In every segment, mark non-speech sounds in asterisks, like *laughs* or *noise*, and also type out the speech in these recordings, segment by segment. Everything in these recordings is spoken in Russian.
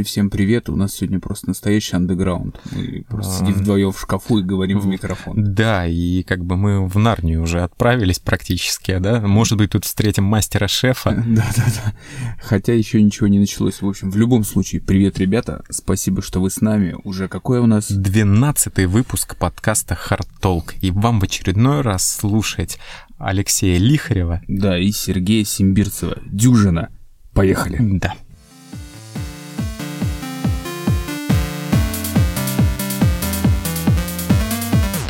Всем привет, у нас сегодня просто настоящий андеграунд. Мы просто сидим вдвоем в шкафу и говорим в микрофон. Да, и как бы мы в Нарнию уже отправились практически, да? Может быть, тут встретим мастера-шефа. Да-да-да. *laughs* Хотя еще ничего не началось. В общем, в любом случае, привет, ребята. Спасибо, что вы с нами. Уже какой у нас? Двенадцатый выпуск подкаста Hard Talk. И вам в очередной раз слушать Алексея Лихарева. Да, и Сергея Симбирцева. Дюжина. Поехали. Да.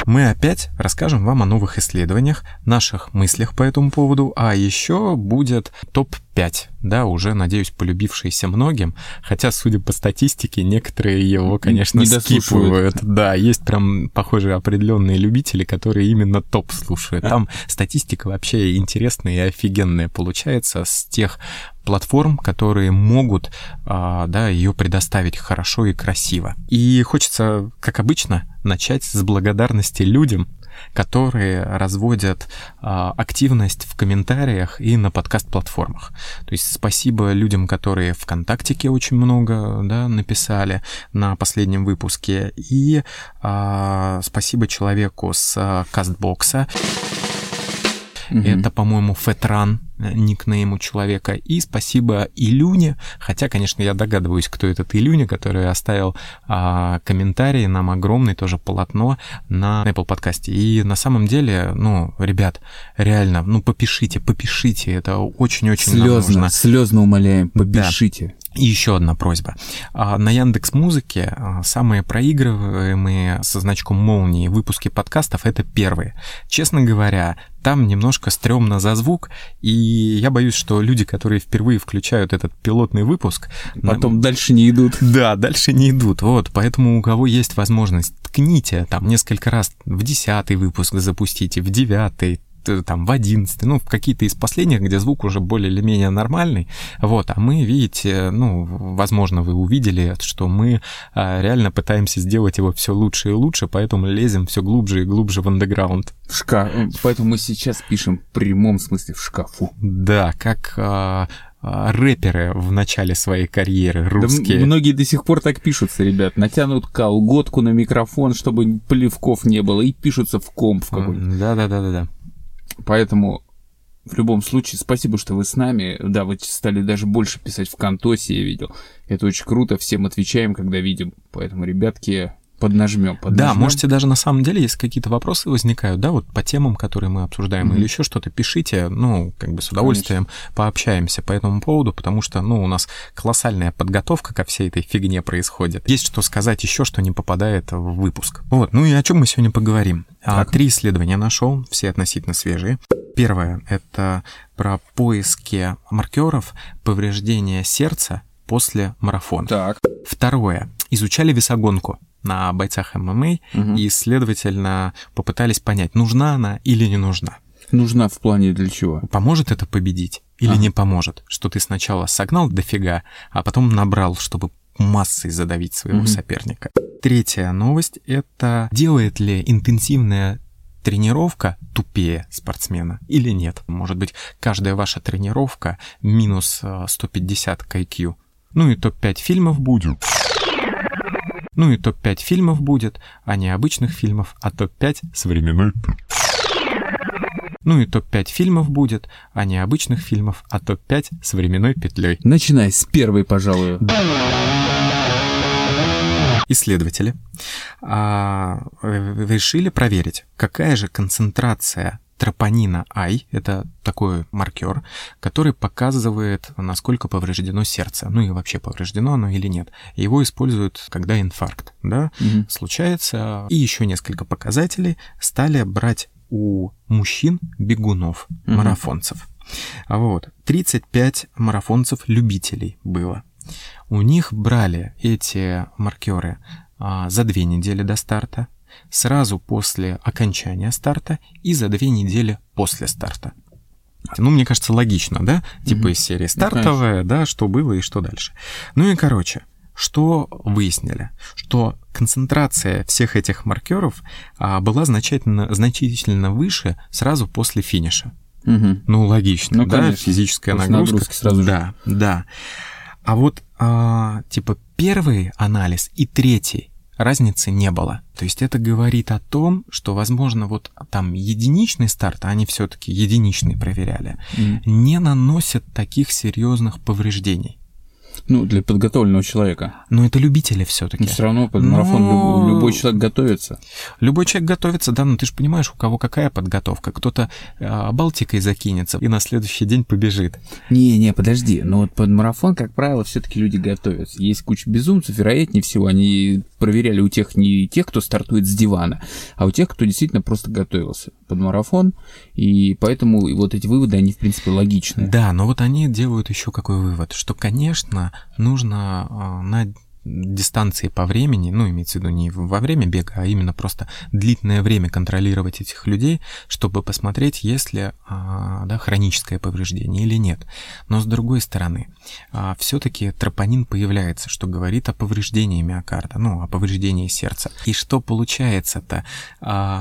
Мы опять расскажем вам о новых исследованиях, наших мыслях по этому поводу, а еще будет топ-5, да, уже, надеюсь, полюбившийся многим, хотя, судя по статистике, некоторые его, конечно, Не скипывают. Да, есть прям, похоже, определенные любители, которые именно топ слушают. Там статистика вообще интересная и офигенная получается с тех платформ, которые могут а, да, ее предоставить хорошо и красиво. И хочется, как обычно, начать с благодарности людям, которые разводят а, активность в комментариях и на подкаст-платформах. То есть спасибо людям, которые ВКонтактике очень много да, написали на последнем выпуске, и а, спасибо человеку с Кастбокса. Мгм. Это, по-моему, Фетран, э, никнейм у человека. И спасибо Илюне, хотя, конечно, я догадываюсь, кто этот Илюня, который оставил а, комментарий, нам огромный тоже полотно на Apple подкасте. И на самом деле, ну, ребят, реально, ну, попишите, попишите, это очень-очень Слезно, нужно. слезно умоляем, попишите. И еще одна просьба. А, На Яндекс Музыке а, самые проигрываемые со значком молнии выпуски подкастов это первые. Честно говоря, там немножко стрёмно за звук, и я боюсь, что люди, которые впервые включают этот пилотный выпуск, Потом дальше не идут. *laughs* да, дальше не идут. Вот, поэтому у кого есть возможность, ткните там несколько раз в десятый выпуск запустите, в девятый, там в одиннадцатый, ну, в какие-то из последних, где звук уже более или менее нормальный, вот, а мы, видите, ну, возможно, вы увидели, что мы а, реально пытаемся сделать его все лучше и лучше, поэтому лезем все глубже и глубже в андеграунд. В шкаф. Поэтому мы сейчас пишем в прямом смысле в шкафу. Да, как а, рэперы в начале своей карьеры Да русские. м- многие до сих пор так пишутся, ребят. Натянут колготку на микрофон, чтобы плевков не было, и пишутся в комп в какой-нибудь. Да-да-да-да-да. Поэтому в любом случае, спасибо, что вы с нами. Да, вы стали даже больше писать в Контосе, я видел. Это очень круто, всем отвечаем, когда видим. Поэтому, ребятки, поднажмем. Да, можете даже на самом деле, если какие-то вопросы возникают, да, вот по темам, которые мы обсуждаем, Мгм. или еще что-то, пишите, ну, как бы с удовольствием пообщаемся по этому поводу, потому что, ну, у нас колоссальная подготовка ко всей этой фигне происходит. Есть что сказать еще, что не попадает в выпуск. Вот, ну и о чем мы сегодня поговорим? А, Так. Три исследования нашел, все относительно свежие. Первое — это про поиски маркеров повреждения сердца после марафона. Так. Второе. Изучали весогонку на бойцах ММА Мгм. и, следовательно, попытались понять, нужна она или не нужна. Нужна в плане для чего? Поможет это победить или Ага. не поможет? Что ты сначала согнал дофига, а потом набрал, чтобы массой задавить своего Мгм. соперника. Третья новость — это делает ли интенсивная тренировка тупее спортсмена или нет? Может быть, каждая ваша тренировка минус э, 150 к IQ. Ну и топ-5 фильмов будет. Ну и топ-5 фильмов будет, а не обычных фильмов, а топ-5 современной ну и топ-5 фильмов будет, а не обычных фильмов, а топ-5 с временной петлей. Начинай с первой, пожалуй. Исследователи а, э, решили проверить, какая же концентрация тропонина I, это такой маркер, который показывает, насколько повреждено сердце, ну и вообще повреждено оно или нет. Его используют, когда инфаркт, да, Мгм. случается. И еще несколько показателей стали брать у мужчин-бегунов, Мгм. марафонцев. А Вот. 35 марафонцев-любителей было. У них брали эти маркеры а, за две недели до старта, сразу после окончания старта и за две недели после старта. Ну, мне кажется, логично, да? Типа Мгм. из серии стартовая, да, что было и что дальше. Ну и, короче, что выяснили? Что концентрация всех этих маркеров а, была значительно, значительно выше сразу после финиша. Мгм. Ну, логично, Ну, да, конечно. физическая После нагрузка. сразу же. Да, да. А вот, а, типа, первый анализ и третий разницы не было. То есть это говорит о том, что, возможно, вот там единичный старт, а они все-таки единичный проверяли, mm. не наносят таких серьезных повреждений. Ну, для подготовленного человека. Но это любители все-таки. Все равно под марафон но... любой человек готовится. Любой человек готовится, да, но ты же понимаешь, у кого какая подготовка. Кто-то а, Балтикой закинется и на следующий день побежит. Не-не, подожди. Но вот под марафон, как правило, все-таки люди готовятся. Есть куча безумцев, вероятнее всего, они проверяли у тех не тех, кто стартует с дивана, а у тех, кто действительно просто готовился под марафон. И поэтому вот эти выводы, они, в принципе, логичны. Да, но вот они делают еще какой вывод, что, конечно, нужно а, на дистанции по времени, ну, имеется в виду не во время бега, а именно просто длительное время контролировать этих людей, чтобы посмотреть, есть ли а, да, хроническое повреждение или нет. Но с другой стороны, а, все-таки тропонин появляется, что говорит о повреждении миокарда, ну, о повреждении сердца. И что получается-то,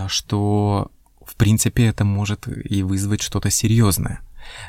что в принципе это может и вызвать что-то серьезное.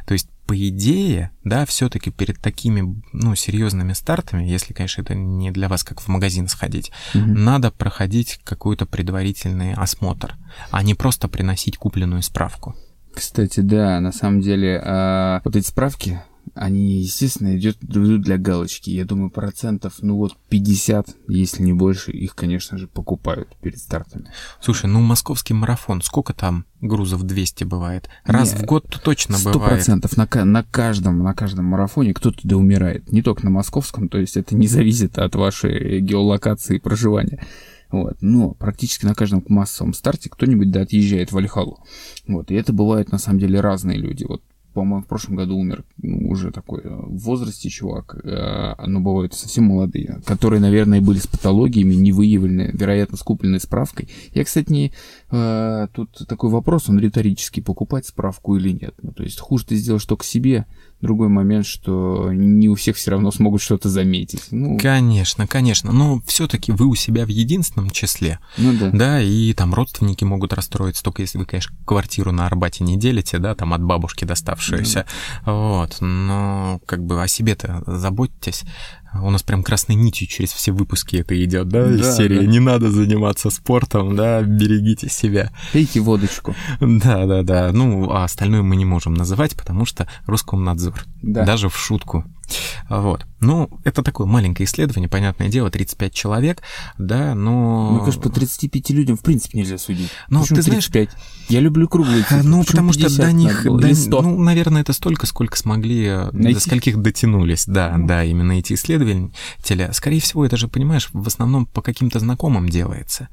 То есть по идее, да, все-таки перед такими, ну, серьезными стартами, если, конечно, это не для вас как в магазин сходить, угу. надо проходить какой-то предварительный осмотр, а не просто приносить купленную справку. Кстати, да, на самом деле, э, вот эти справки, они, естественно, идут для галочки. Я думаю, процентов, ну вот 50, если не больше, их, конечно же, покупают перед стартами. Слушай, ну московский марафон, сколько там грузов 200 бывает? Раз не, в год точно 100% бывает. 100% на, на, каждом, на каждом марафоне кто-то да умирает. Не только на московском, то есть это не зависит от вашей геолокации и проживания. Вот. Но практически на каждом массовом старте кто-нибудь да отъезжает в Альхалу. Вот. И это бывают на самом деле разные люди. Вот по-моему, в прошлом году умер ну, уже такой э, в возрасте чувак, э, но бывают совсем молодые, которые, наверное, были с патологиями, не выявлены, вероятно, с купленной справкой. Я, кстати, не... Э, тут такой вопрос, он риторический, покупать справку или нет. Ну, то есть хуже ты сделаешь только себе, Другой момент, что не у всех все равно смогут что-то заметить. Ну... Конечно, конечно. Но все-таки вы у себя в единственном числе. Ну да. Да, и там родственники могут расстроиться, только если вы, конечно, квартиру на Арбате не делите, да, там от бабушки доставшуюся. Да. Вот. Но как бы о себе-то заботьтесь. У нас прям красной нитью через все выпуски это идет, да, да из серии да. «Не надо заниматься спортом, да, берегите себя». Пейте водочку. *laughs* Да, да, да. Ну, а остальное мы не можем называть, потому что Роскомнадзор. Да. Даже в шутку. Вот. Ну, это такое маленькое исследование, понятное дело, 35 человек, да, но... Мне кажется, по 35 людям в принципе нельзя судить. Ну, Почему ты 35? знаешь... Я люблю круглые цифры. Ну, потому что до них... До, ну, наверное, это столько, сколько смогли, э, Найти? до скольких дотянулись, да, mm. да, именно эти исследователи. Скорее всего, это же, понимаешь, в основном по каким-то знакомым делается,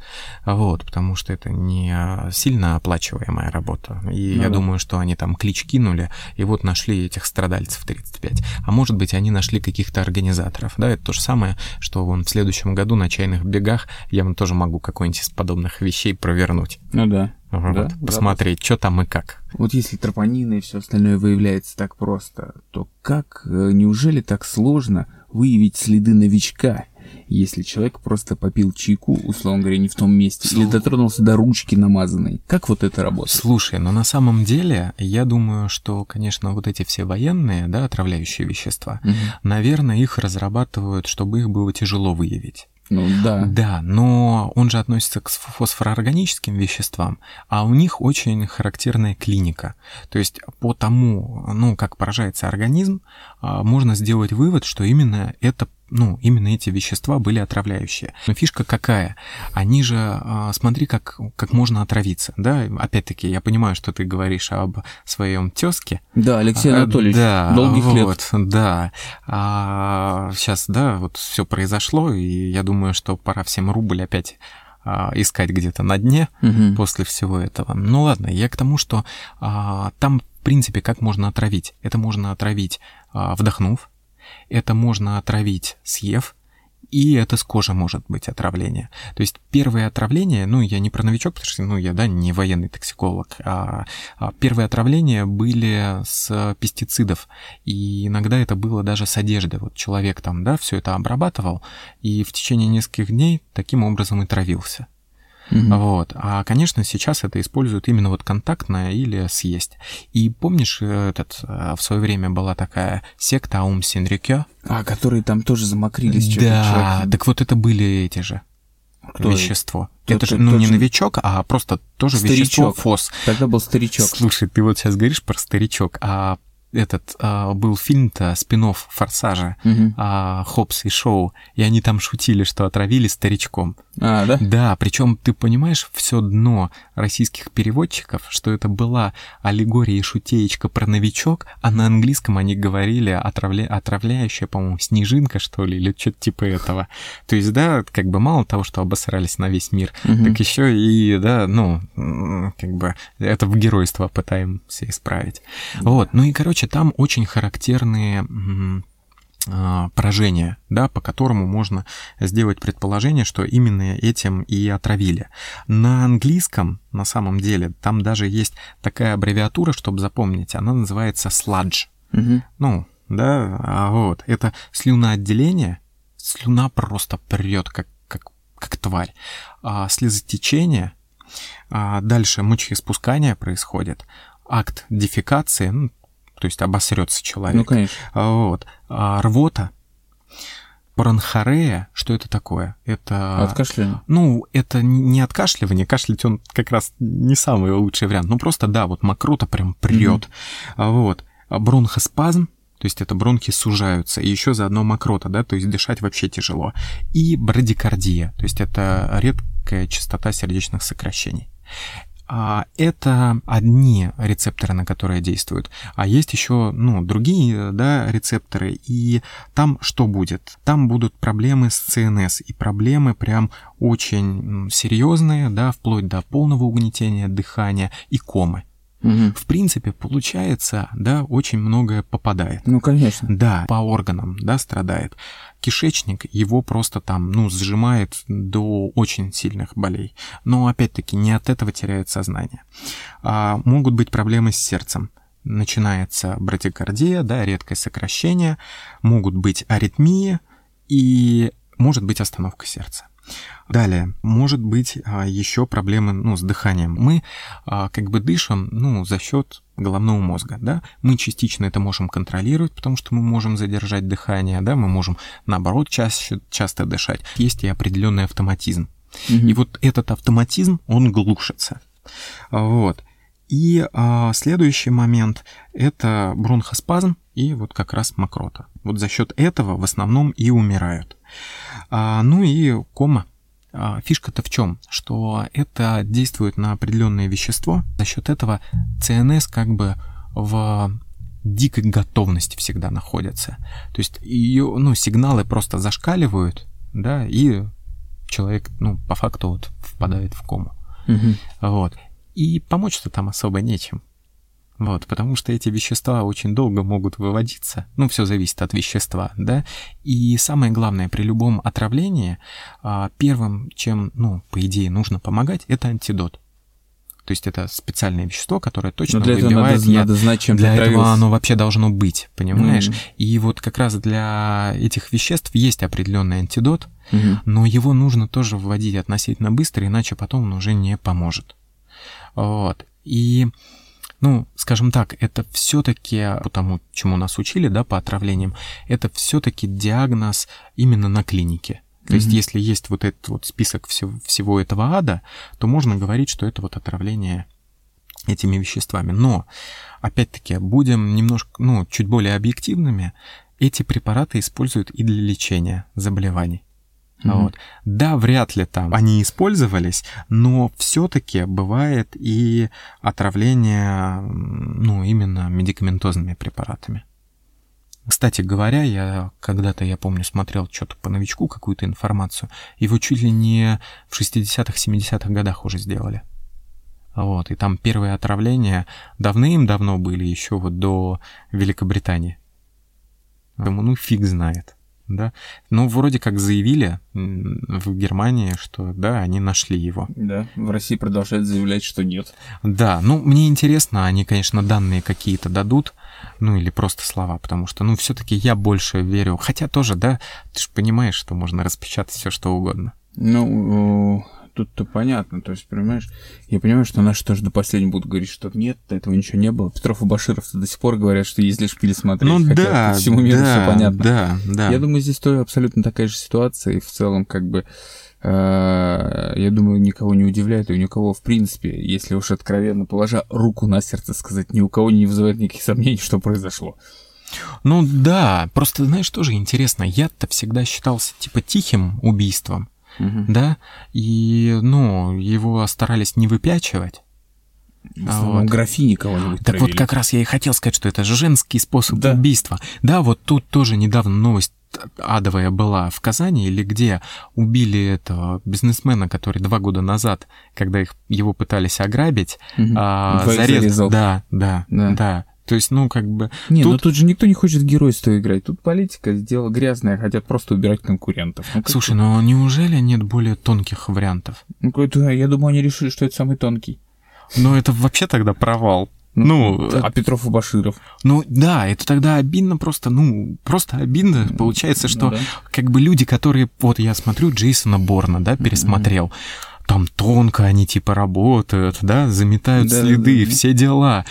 вот, потому что это не сильно оплачиваемая работа. И ну, я да. думаю, что они там клич кинули, и вот нашли этих страдальцев 35. А может быть, они нашли каких-то организаторов. Да, это то же самое, что вон в следующем году на чайных бегах я вам тоже могу какой-нибудь из подобных вещей провернуть. Ну да. Вот, да, посмотреть, да. что там и как. Вот если тропонины и все остальное выявляется так просто, то как, э, неужели так сложно выявить следы новичка если человек просто попил чайку, условно говоря, не в том месте, Слу... или дотронулся до ручки намазанной. Как вот это работает? Слушай, но на самом деле, я думаю, что, конечно, вот эти все военные, да, отравляющие вещества, угу. наверное, их разрабатывают, чтобы их было тяжело выявить. Ну да. Да, но он же относится к фосфороорганическим веществам, а у них очень характерная клиника. То есть по тому, ну, как поражается организм, можно сделать вывод, что именно это ну, именно эти вещества были отравляющие. Но фишка какая? Они же, а, смотри, как, как можно отравиться, да? Опять-таки, я понимаю, что ты говоришь об своем тезке. Да, Алексей а, Анатольевич, да, долгих вот, лет. Да, а, сейчас, да, вот все произошло, и я думаю, что пора всем рубль опять а, искать где-то на дне угу. после всего этого. Ну ладно, я к тому, что а, там, в принципе, как можно отравить? Это можно отравить, а, вдохнув, это можно отравить, съев, и это с кожи может быть отравление. То есть первые отравления, ну, я не про новичок, потому что, ну, я, да, не военный токсиколог, а, а первые отравления были с пестицидов, и иногда это было даже с одежды. Вот человек там, да, все это обрабатывал, и в течение нескольких дней таким образом и травился. Угу. Вот. А, конечно, сейчас это используют именно вот контактное или съесть. И помнишь, э, этот, э, в свое время была такая секта Аум Синрикё? А, которые там тоже замокрились. Да, человек. так вот это были эти же. Кто вещество. Тот, это же, ну, не же... новичок, а просто тоже старичок. вещество ФОС. Тогда был старичок. Слушай, ты вот сейчас говоришь про старичок, а этот а, был фильм-то спинов Форсажа, угу. а, Хопс и Шоу, и они там шутили, что отравили старичком. А, да? Да, причем ты понимаешь все дно российских переводчиков, что это была аллегория и шутеечка про новичок, а на английском они говорили отравля... отравляющая, по-моему, снежинка, что ли, или что-то типа этого. То есть, да, как бы мало того, что обосрались на весь мир, угу. так еще и, да, ну, как бы это в геройство пытаемся исправить. Да. Вот, ну и, короче, там очень характерные поражение, да, по которому можно сделать предположение, что именно этим и отравили. На английском, на самом деле, там даже есть такая аббревиатура, чтобы запомнить, она называется sludge. Угу. Ну, да, а вот, это слюноотделение, слюна просто прет, как, как, как тварь. А слезотечение, а дальше мочеиспускание происходит, акт дефекации, ну, то есть обосрется человек. Ну, конечно. А, вот. А рвота, бронхорея, что это такое? Это... Откашливание? Ну, это не откашливание, кашлять он как раз не самый лучший вариант. Ну, просто, да, вот мокрота прям прет. Mm-hmm. Вот. Бронхоспазм, то есть это бронхи сужаются, и еще заодно мокрота, да, то есть дышать вообще тяжело. И брадикардия, то есть это редкая частота сердечных сокращений. А, это одни рецепторы, на которые действуют, а есть еще ну, другие да, рецепторы, и там что будет? Там будут проблемы с ЦНС, и проблемы прям очень серьезные, да, вплоть до полного угнетения дыхания и комы. Угу. В принципе, получается, да, очень многое попадает. Ну, конечно. Да, по органам, да, страдает. Кишечник его просто там, ну, сжимает до очень сильных болей. Но, опять-таки, не от этого теряет сознание. А, могут быть проблемы с сердцем. Начинается брадикардия, да, редкое сокращение, могут быть аритмии и может быть остановка сердца. Далее, может быть а, еще проблемы ну, с дыханием. Мы а, как бы дышим ну, за счет головного мозга, да, мы частично это можем контролировать, потому что мы можем задержать дыхание, да, мы можем, наоборот, чаще, часто дышать. Есть и определенный автоматизм. Угу. И вот этот автоматизм, он глушится. Вот. И а, следующий момент – это бронхоспазм и вот как раз мокрота. Вот за счет этого в основном и умирают. А, ну и кома. А, фишка-то в чем? Что это действует на определенное вещество. За счет этого ЦНС как бы в дикой готовности всегда находится. То есть ее, ну, сигналы просто зашкаливают, да, и человек, ну, по факту вот впадает в кому. Угу. Вот. И помочь-то там особо нечем. Вот, потому что эти вещества очень долго могут выводиться. Ну, все зависит от вещества, да. И самое главное, при любом отравлении, а, первым, чем, ну, по идее, нужно помогать, это антидот. То есть это специальное вещество, которое точно Но для выбивает этого надо, надо знать, чем Для этого оно вообще должно быть, понимаешь? Mm-hmm. И вот как раз для этих веществ есть определенный антидот, mm-hmm. но его нужно тоже вводить относительно быстро, иначе потом он уже не поможет. Вот. И ну, скажем так, это все-таки, по тому, чему нас учили, да, по отравлениям, это все-таки диагноз именно на клинике. То mm-hmm. есть, если есть вот этот вот список всего, всего этого ада, то можно говорить, что это вот отравление этими веществами. Но, опять-таки, будем немножко, ну, чуть более объективными, эти препараты используют и для лечения заболеваний. Mm-hmm. Вот. Да, вряд ли там они использовались, но все-таки бывает и отравление, ну, именно медикаментозными препаратами. Кстати говоря, я когда-то, я помню, смотрел что-то по новичку, какую-то информацию, его чуть ли не в 60-х, 70-х годах уже сделали. Вот, и там первые отравления давным-давно были, еще вот до Великобритании. Думаю, ну фиг знает да. Ну, вроде как заявили в Германии, что да, они нашли его. Да, в России продолжают заявлять, что нет. Да, ну, мне интересно, они, конечно, данные какие-то дадут, ну, или просто слова, потому что, ну, все-таки я больше верю. Хотя тоже, да, ты же понимаешь, что можно распечатать все, что угодно. Ну, тут-то понятно. То есть, понимаешь, я понимаю, что наши тоже до последнего будут говорить, что нет, этого ничего не было. Петров и Баширов до сих пор говорят, что есть лишь шпиль смотреть. Ну хотя да, по всему миру да, все понятно. Да, да. Я думаю, здесь тоже абсолютно такая же ситуация, и в целом, как бы, э, я думаю, никого не удивляет, и у никого, в принципе, если уж откровенно положа руку на сердце сказать, ни у кого не вызывает никаких сомнений, что произошло. Ну да, просто знаешь, тоже интересно, я-то всегда считался типа тихим убийством, Мгм. да, и, ну, его старались не выпячивать. В основном вот. графини кого-нибудь Так вот травили. как раз я и хотел сказать, что это женский способ Да. убийства. Да, вот тут тоже недавно новость адовая была в Казани, или где убили этого бизнесмена, который два года назад, когда их, его пытались ограбить, Мгм. а, зарез- зарезал. Да, да, Да. да, То есть, ну, как бы... Не, тут- ну тут же никто не хочет геройство играть. Тут политика, дело грязное, хотят просто убирать конкурентов. Ну, Слушай, ну неужели нет более тонких вариантов? Ну, я думаю, они решили, что это самый тонкий. Ну, это вообще тогда провал. Ну, а Петров и Баширов. Ну да, это тогда обидно просто, ну, просто обидно. Получается, что Ну да. как бы люди, которые, вот я смотрю Джейсона Борна, да, пересмотрел, там тонко они типа работают, да, заметают Да, следы, да, да. все дела.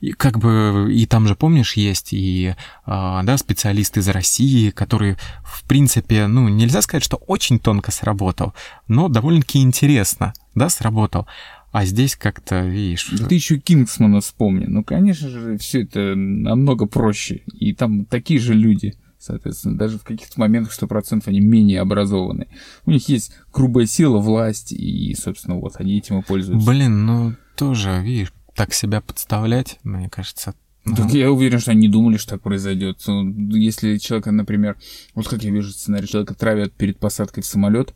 И как бы, и там же, помнишь, есть и, а, да, специалист из России, который, в принципе, ну, нельзя сказать, что очень тонко сработал, но довольно-таки интересно, да, сработал. А здесь как-то, видишь... Да ты еще Кингсмана вспомни. Ну, конечно же, все это намного проще. И там такие же люди. Соответственно, даже в каких-то моментах 100% они менее образованы. У них есть грубая сила, власть, и, собственно, вот они этим и пользуются. Блин, ну, тоже, видишь, так себя подставлять, мне кажется... ну, Так я уверен, что они не думали, что так произойдет. Ну, Если человека, например, вот как я вижу сценарий, человека травят перед посадкой в самолет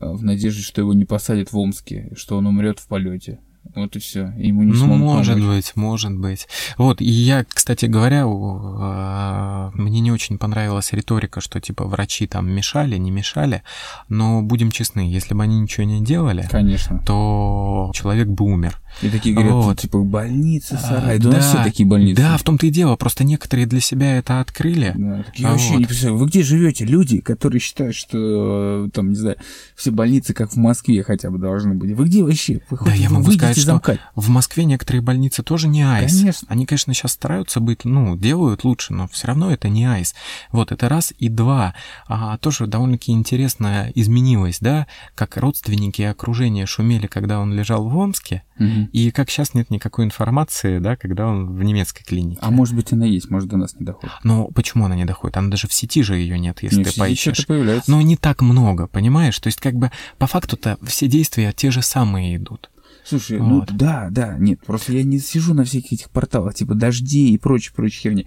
в надежде, что его не посадят в Омске, что он умрет в полете. Вот и все. Ему не Ну, может помочь. быть, может быть. Вот, и я, кстати говоря, а, мне не очень понравилась риторика, что типа врачи там мешали, не мешали, но будем честны, если бы они ничего не делали, Конечно. то человек бы умер. И такие говорят, Вот. типа, больница, сарай. А, Да, нас все такие больницы. Да, в том-то и дело, просто некоторые для себя это открыли. Да, так я А вообще вот. не представляю, вы где живете? Люди, которые считают, что э, там, не знаю, все больницы, как в Москве хотя бы должны быть. Вы где вообще? Вы Да, я могу сказать, что в Москве некоторые больницы тоже не айс. Конечно. Они, конечно, сейчас стараются быть, ну, делают лучше, но все равно это не айс. Вот это раз. И два, а, тоже довольно-таки интересно изменилось, да, как родственники и окружение шумели, когда он лежал в Омске, И как сейчас нет никакой информации, да, когда он в немецкой клинике. А может быть, она есть, может, до нас не доходит. Но почему она не доходит? Она даже в сети же ее нет, если Не, ты в сети поищешь. появляется. Но не так много, понимаешь? То есть, как бы, по факту-то все действия те же самые идут. Слушай, Вот. ну да, да, нет, просто я не сижу на всяких этих порталах, типа дождей и прочей, прочей херни.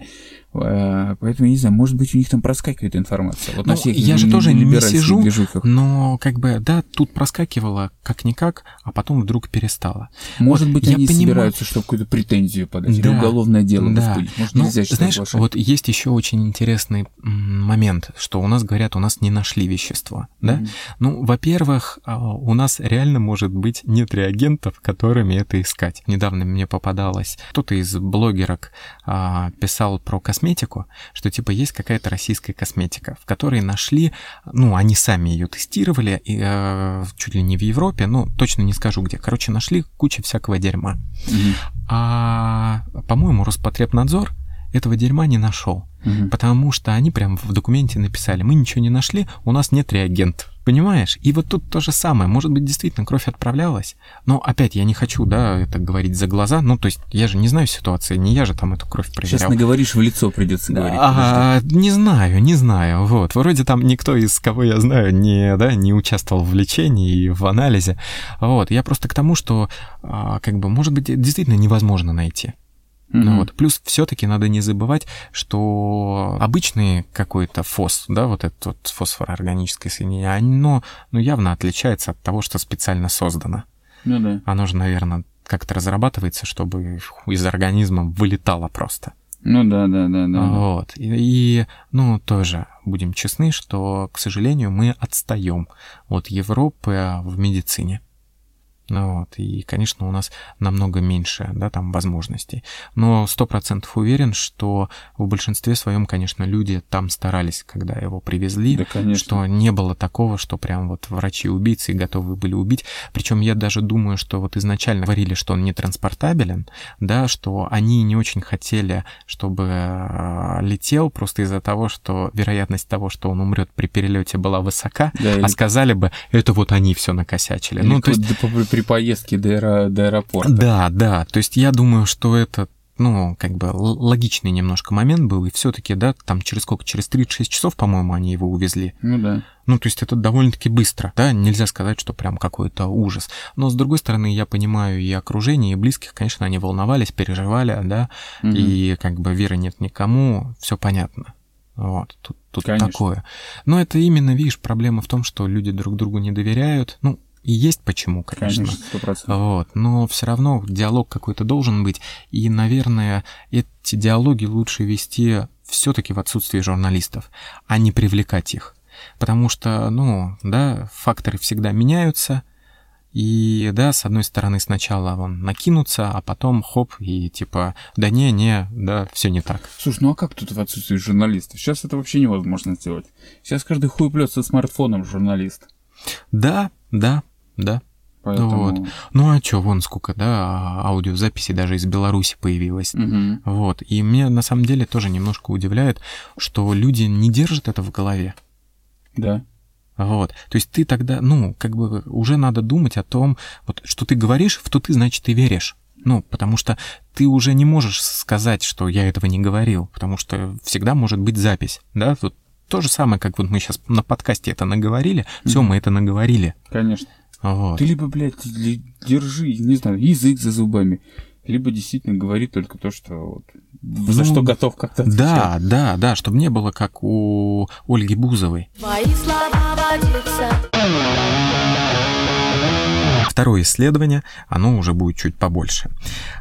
А, Поэтому я не знаю, может быть, у них там проскакивает информация. Вот на Ну, всех я же тоже не сижу, движухах. Но, как бы, да, тут проскакивало как-никак, а потом вдруг перестало. Может вот быть, они понимаю- собираются, чтобы какую-то претензию подать, или Да, уголовное дело да. возбудить. Может, Ну, нельзя знаешь, разглашать. вот есть еще очень интересный момент, что у нас говорят, у нас не нашли вещество, да? Мгм. Ну, во-первых, а, у нас реально может быть нет реагентов, которыми это искать. Недавно мне попадалось, кто-то из блогерок а, писал про косметику, что типа есть какая-то российская косметика, в которой нашли, ну, они сами ее тестировали, и, э, чуть ли не в Европе, ну, точно не скажу где. Короче, нашли кучу всякого дерьма. Мгм. А, по-моему, Роспотребнадзор этого дерьма не нашел. Мгм. Потому что они прям в документе написали, мы ничего не нашли, у нас нет реагентов. Понимаешь? И вот тут то же самое. Может быть, действительно кровь отправлялась. Но опять я не хочу, да, это говорить за глаза. Ну, то есть я же не знаю ситуации, не я же там эту кровь Сейчас проверял. наговоришь, в лицо придется говорить. А, не знаю, не знаю. Вот. Вроде там никто из кого я знаю не, да, не участвовал в лечении и в анализе. Вот. Я просто к тому, что а, как бы, может быть, действительно невозможно найти. Ну вот. Плюс все-таки надо не забывать, что обычный какой-то фос, да, вот этот вот фосфор органическое соединение, оно ну, явно отличается от того, что специально создано. Ну да. Оно же, наверное, как-то разрабатывается, чтобы из организма вылетало просто. Ну да, да, да, да. Вот. И, и, ну, тоже будем честны, что, к сожалению, мы отстаем от Европы в медицине. Ну вот, и, конечно, у нас намного меньше, да, там, возможностей. Но сто процентов уверен, что в большинстве своем, конечно, люди там старались, когда его привезли, Да, конечно. что не было такого, что прям вот врачи-убийцы готовы были убить. Причем я даже думаю, что вот изначально говорили, что он не транспортабелен, да, что они не очень хотели, чтобы э, летел, просто из-за того, что вероятность того, что он умрет при перелете была высока, Да, или- а сказали бы, это вот они все накосячили. Или ну, то есть при поездке до, аэро- до аэропорта. да, да. То есть я думаю, что это ну, как бы логичный немножко момент был, и все-таки, да, там через сколько, через 36 часов, по-моему, они его увезли. Ну да. Ну, то есть это довольно-таки быстро, да, нельзя сказать, что прям какой-то ужас. Но, с другой стороны, я понимаю и окружение, и близких, конечно, они волновались, переживали, да, Мгм. и как бы веры нет никому, все понятно. Вот, тут, тут Конечно. такое. Но это именно, видишь, проблема в том, что люди друг другу не доверяют. Ну, и есть почему, конечно. Конечно, сто процентов. Вот, но все равно диалог какой-то должен быть. И, наверное, эти диалоги лучше вести все-таки в отсутствии журналистов, а не привлекать их. Потому что, ну, да, факторы всегда меняются. И, да, с одной стороны, сначала он накинутся, а потом хоп, и типа, да не, не, да, все не так. Слушай, ну а как тут в отсутствии журналистов? Сейчас это вообще невозможно сделать. Сейчас каждый хуй плет со смартфоном журналист. Да, да, да. Поэтому... Вот. Ну а чё, вон сколько, да, аудиозаписей даже из Беларуси появилось. Мгм. Вот. И меня на самом деле тоже немножко удивляет, что люди не держат это в голове. Да. Вот. То есть ты тогда, ну, как бы уже надо думать о том, вот, что ты говоришь, в то ты, значит, ты веришь. Ну, потому что ты уже не можешь сказать, что я этого не говорил, потому что всегда может быть запись, да, вот то же самое, как вот мы сейчас на подкасте это наговорили, все, мы это наговорили. Конечно. Вот. Ты либо, блядь, держи, не знаю, язык за зубами, либо действительно говори только то, что вот, за Ну, что готов как-то отвечать. Да, да, да, чтобы не было как у Ольги Бузовой. Твои слова водятся. Второе исследование, оно уже будет чуть побольше.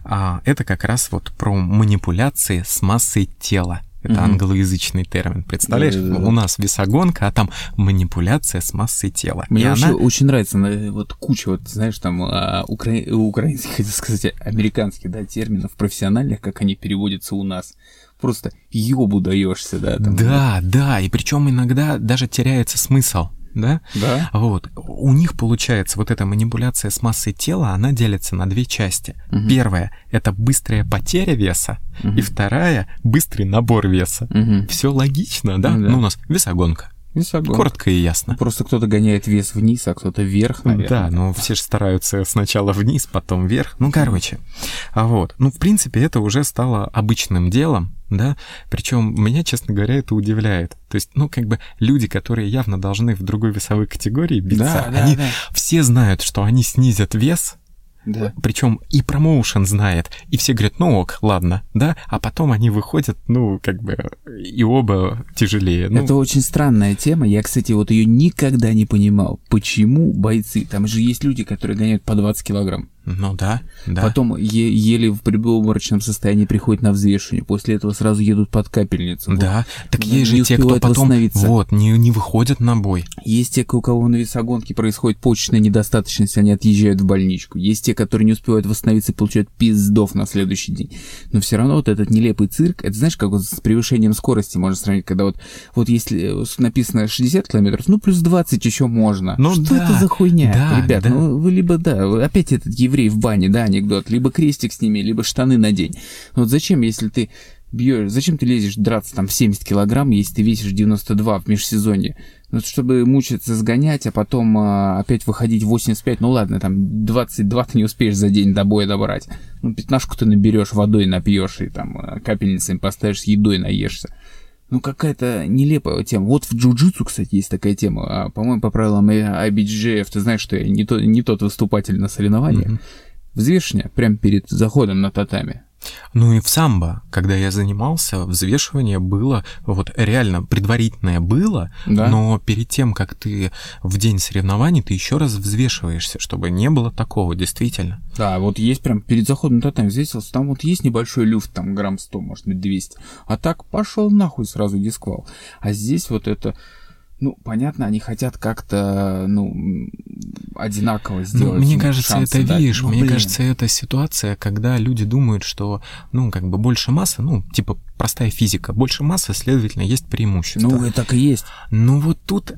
А, Это как раз вот про манипуляции с массой тела. Это Мгм. англоязычный термин. Представляешь, Да-да-да. у нас весогонка, а там манипуляция с массой тела. Мне И вообще она- очень нравится на- вот куча, вот, знаешь, там а, укра- украинских, *laughs* хотел сказать, американских, да, терминов профессиональных, как они переводятся у нас. Просто ёбу даешься, да. Там, Да, да, и причем иногда даже теряется смысл, да? Да? Вот. У них получается вот эта манипуляция с массой тела, она делится на две части. Мгм. Первая — это быстрая потеря веса, Мгм. и вторая — быстрый набор веса. Угу. Все логично, да? Ну да. Ну, у нас весогонка. Не согласен. Коротко и ясно. Просто кто-то гоняет вес вниз, а кто-то вверх, наверное. Да, но все же стараются сначала вниз, потом вверх. Ну, короче. А вот. Ну, в принципе, это уже стало обычным делом, да. Причем меня, честно говоря, это удивляет. То есть, ну, как бы люди, которые явно должны в другой весовой категории биться, Да, да, они да. все знают, что они снизят вес, Да. причем и промоушен знает, и все говорят, ну ок, ладно, да, а потом они выходят, ну, как бы, и оба тяжелее. Ну, Это очень странная тема. Я, кстати, вот ее никогда не понимал. Почему бойцы? Там же есть люди, которые гоняют по 20 килограмм. Ну да, да. Потом е- еле в предобморочном состоянии приходят на взвешивание. После этого сразу едут под капельницу. Вот. Да, так есть же те, кто потом вот не, не выходят на бой. Есть те, у кого на весогонке происходит почечная недостаточность, они отъезжают в больничку. Есть те, которые не успевают восстановиться и получают пиздов на следующий день. Но все равно вот этот нелепый цирк, это знаешь, как вот с превышением скорости можно сравнить, когда вот, вот если э, написано 60 километров, ну плюс 20 еще можно. Ну Что да, это за хуйня? да, Ребят, да. ну вы либо, да, опять этот еврей в бане, да, анекдот, либо крестик сними, либо штаны надень. Вот зачем, если ты бьешь, зачем ты лезешь драться там в 70 килограмм, если ты весишь 92 в межсезонье? Ну, чтобы мучиться, сгонять, а потом а, опять выходить в 85, ну ладно, там 22 ты не успеешь за день до боя добрать. Ну, пятнашку ты наберешь, водой напьешь и там а, капельницами поставишь, с едой наешься. Ну, какая-то нелепая тема. Вот в джиу-джитсу, кстати, есть такая тема. А, по-моему, по правилам IBJJF, ты знаешь, что я не, то, не тот выступатель на соревнованиях. Мгм. Взвешивание прямо перед заходом на татами. Ну и в самбо, когда я занимался, взвешивание было, вот реально предварительное было, Да? но перед тем, как ты в день соревнований, ты еще раз взвешиваешься, чтобы не было такого, действительно. Да, вот есть прям перед заходом на татами взвесился, там вот есть небольшой люфт, там грамм 100, может быть 200. А так пошел нахуй сразу дисквал. А здесь вот это, ну, понятно, они хотят как-то, ну, одинаково Ну, сделать. мне им кажется, это, дать. видишь, Ну, мне блин. кажется, это ситуация, когда люди думают, что, ну, как бы больше массы, ну, типа простая физика, больше массы, следовательно, есть преимущество. Ну, и так и есть. Ну, вот тут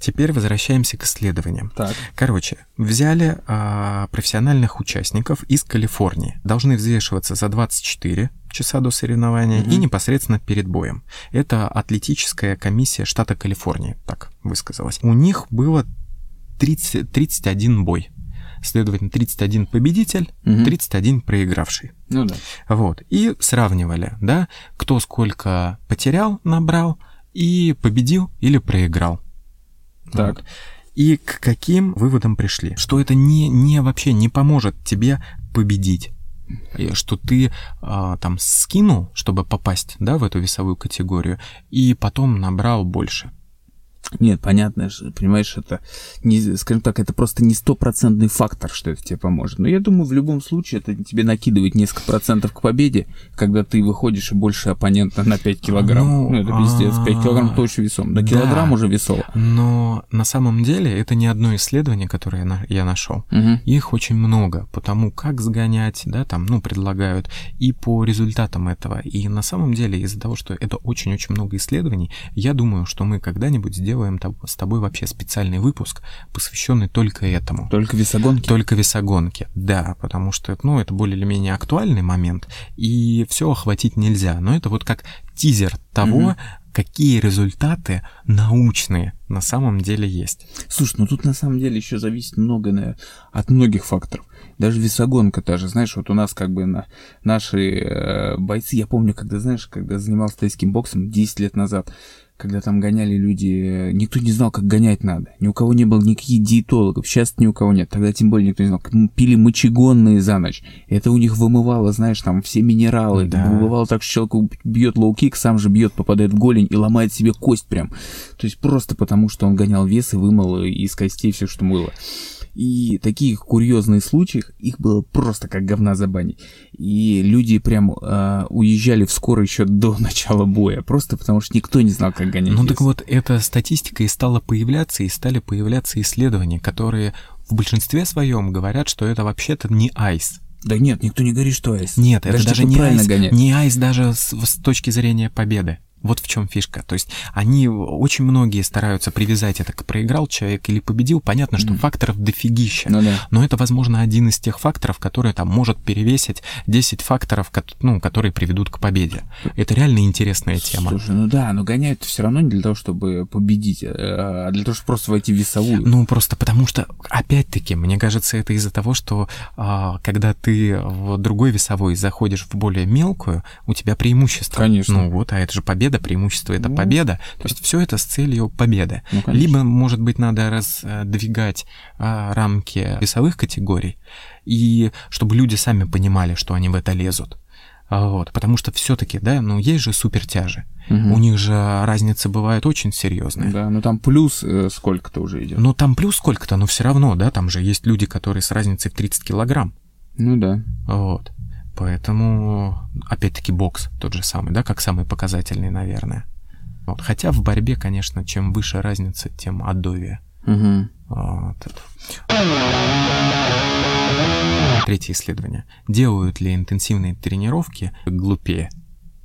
теперь возвращаемся к исследованиям. Так. Короче, взяли а, профессиональных участников из Калифорнии. Должны взвешиваться за 24 часа до соревнования Мгм. и непосредственно перед боем. Это атлетическая комиссия штата Калифорния, так высказалась. У них было 30, 31 бой. Следовательно, 31 победитель, Мгм. 31 проигравший. Ну да. Вот. И сравнивали, да, кто сколько потерял, набрал, и победил или проиграл. Так. Вот. И к каким выводам пришли? Что это не, не вообще не поможет тебе победить. Что ты а, там скинул, чтобы попасть да, в эту весовую категорию, и потом набрал больше. Нет, понятно, понимаешь, это, не, скажем так, это просто не стопроцентный фактор, что это тебе поможет. Но я думаю, в любом случае это тебе накидывает несколько процентов к победе, когда ты выходишь и больше оппонента на 5 килограмм. Ну, Ну, это пиздец, 5 килограмм а, очень весомо. До да. килограмм уже весомо. Но на самом деле это не одно исследование, которое я, на- я нашел. Мгм. Их очень много, потому как сгонять, да, там, ну, предлагают, и по результатам этого. И на самом деле из-за того, что это очень-очень много исследований, я думаю, что мы когда-нибудь сделаем там с тобой вообще специальный выпуск, посвященный только этому. Только весогонки? Только весогонки, да, потому что, ну, это более или менее актуальный момент, и все охватить нельзя. Но это вот как тизер того, Мгм. какие результаты научные на самом деле есть. Слушай, ну тут на самом деле еще зависит много наверное, от многих факторов. Даже весогонка та же, знаешь, вот у нас как бы на, наши э, бойцы, я помню, когда, знаешь, когда занимался тайским боксом 10 лет назад, когда там гоняли люди, э, никто не знал, как гонять надо. Ни у кого не было никаких диетологов, сейчас ни у кого нет. Тогда тем более никто не знал. Пили мочегонные за ночь. Это у них вымывало, знаешь, там все минералы. Да. Это Бывало так, что человек бьет лоу-кик, сам же бьет, попадает в голень и ломает себе кость прям. То есть просто потому, что он гонял вес и вымыл из костей все, что было. И таких курьезных случаев, их было просто как говна за баней. И люди прям а, уезжали в скорой еще до *laughs* начала боя, просто потому что никто не знал, как гонять Ну вес. так вот, эта статистика и стала появляться, и стали появляться исследования, которые в большинстве своем говорят, что это вообще-то не айс. Да нет, никто не говорит, что айс. Нет, это Даже даже не айс, гонять. не айс даже с, с точки зрения победы. Вот в чем фишка. То есть они очень многие стараются привязать это к проиграл человек или победил. Понятно, что Мгм. факторов дофигища. Ну да. Но это, возможно, один из тех факторов, который там может перевесить 10 факторов, ну, которые приведут к победе. Это реально интересная тема. Слушай, ну да, но гоняют все равно не для того, чтобы победить, а для того, чтобы просто войти в весовую. Ну, просто потому что, опять-таки, мне кажется, это из-за того, что а, когда ты в другой весовой заходишь в более мелкую, у тебя преимущество. Конечно. Ну вот, а это же победа, преимущество это Ну, победа. То есть все это с целью победы. Ну, конечно. Либо, может быть, надо раздвигать а, рамки весовых категорий, и чтобы люди сами понимали, что они в это лезут. А, Вот, потому что все-таки, да, ну есть же супертяжи. Мгм. У них же разница бывает очень серьезная. Да, ну там плюс э, сколько-то уже идет. Ну, там плюс сколько-то, но все равно, да, там же есть люди, которые с разницей в 30 килограмм. Ну да. Вот. Поэтому, опять-таки, бокс тот же самый, да, как самый показательный, наверное. Вот. Хотя в борьбе, конечно, чем выше разница, тем. Вот это. Третье исследование. Делают ли интенсивные тренировки глупее?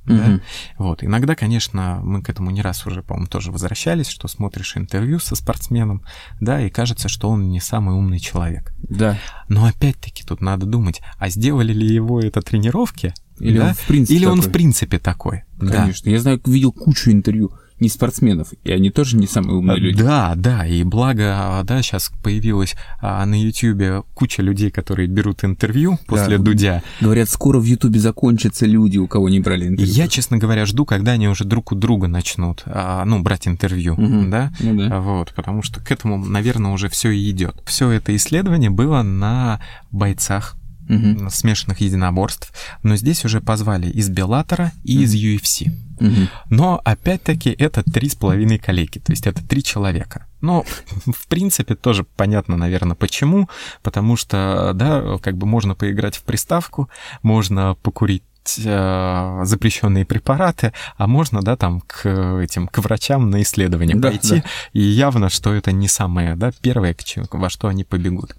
Да? Мгм. Вот. Иногда, конечно, мы к этому не раз уже, по-моему, тоже возвращались, что смотришь интервью со спортсменом, да, и кажется, что он не самый умный человек. Да. Но опять-таки тут надо думать, а сделали ли его это тренировки? Или да? он в принципе Или он такой? в принципе такой? Да. Конечно. Я знаю, видел кучу интервью не спортсменов, и они тоже не самые умные люди. Да, да, и благо, да, сейчас появилась а, на Ютьюбе куча людей, которые берут интервью после Да. Дудя. Говорят, скоро в Ютубе закончатся люди, у кого не брали интервью. я, честно говоря, жду, когда они уже друг у друга начнут, а, ну, брать интервью, Мгм. да, Ну да. вот, потому что к этому, наверное, уже все и идет. Все это исследование было на бойцах Мгм. смешанных единоборств, но здесь уже позвали из Беллатора и из UFC. Мгм. Но, опять-таки, это три с половиной коллеги, то есть это три человека. Но, в принципе, тоже понятно, наверное, почему. Потому что, да, как бы можно поиграть в приставку, можно покурить э, запрещенные препараты, а можно, да, там к этим к врачам на исследование Да, пойти, да. и явно, что это не самое, да, первое, во что они побегут.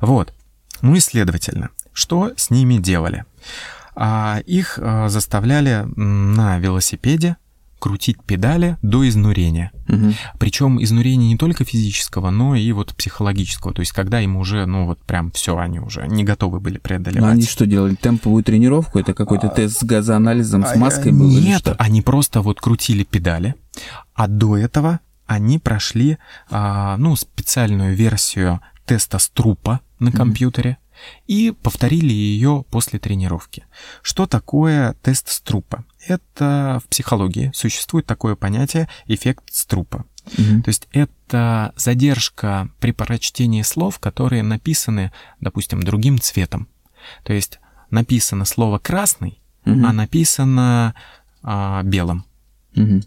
Вот. Ну и следовательно, что с ними делали? А, их а, заставляли на велосипеде крутить педали до изнурения. Мгм. Причем изнурение не только физического, но и вот психологического. То есть, когда им уже, ну вот прям все, они уже не готовы были преодолевать. они что делали? Темповую тренировку? Это какой-то тест с газоанализом, с А, маской был или Нет, они просто вот крутили педали, а до этого они прошли, а, ну, специальную версию теста струпа на компьютере и повторили ее после тренировки. Что такое тест струпа? Это в психологии существует такое понятие эффект струпа. Мгм. То есть это задержка при прочтении слов, которые написаны, допустим, другим цветом. То есть написано слово красный, Мгм. а написано а, белым. Мгм.